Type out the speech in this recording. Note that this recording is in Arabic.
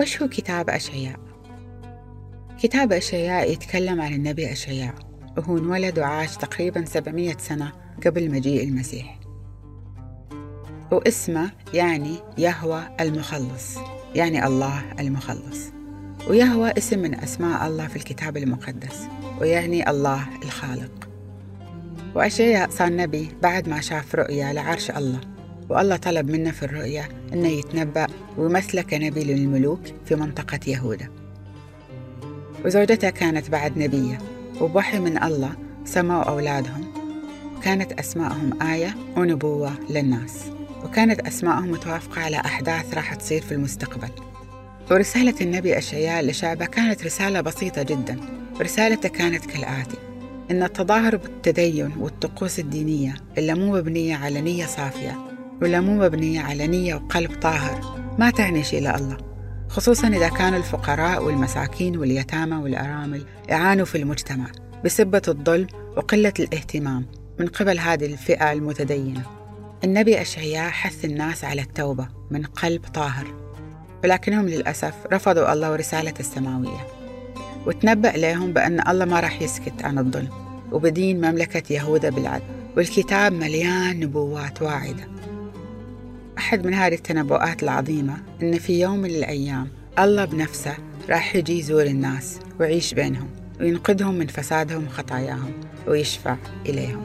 وش هو كتاب أشعياء؟ كتاب أشعياء يتكلم عن النبي أشعياء وهو انولد وعاش تقريبا 700 سنة قبل مجيء المسيح. واسمه يعني يهوى المخلص يعني الله المخلص. ويهوى اسم من أسماء الله في الكتاب المقدس ويعني الله الخالق. وأشعياء صار نبي بعد ما شاف رؤيا لعرش الله. والله طلب منه في الرؤيا أنه يتنبأ ويمثله كنبي للملوك في منطقة يهوذا وزوجته كانت بعد نبية وبوحي من الله سموا أولادهم. وكانت أسمائهم آية ونبوة للناس. وكانت أسمائهم متوافقة على أحداث راح تصير في المستقبل. ورسالة النبي أشعياء لشعبة كانت رسالة بسيطة جدا. رسالته كانت كالآتي إن التظاهر بالتدين والطقوس الدينية اللي مو مبنية على نية صافية ولا مو مبنية على نية وقلب طاهر ما تعني شيء لله خصوصا إذا كانوا الفقراء والمساكين واليتامى والأرامل يعانوا في المجتمع بسبة الظلم وقلة الاهتمام من قبل هذه الفئة المتدينة. النبي أشعياء حث الناس على التوبة من قلب طاهر ولكنهم للأسف رفضوا الله ورسالته السماوية وتنبأ لهم بأن الله ما راح يسكت عن الظلم وبدين مملكة يهوذا بالعدل والكتاب مليان نبوات واعدة. أحد من هذه التنبؤات العظيمة إن في يوم من الأيام الله بنفسه راح يجي يزور الناس ويعيش بينهم وينقذهم من فسادهم وخطاياهم ويشفع إليهم.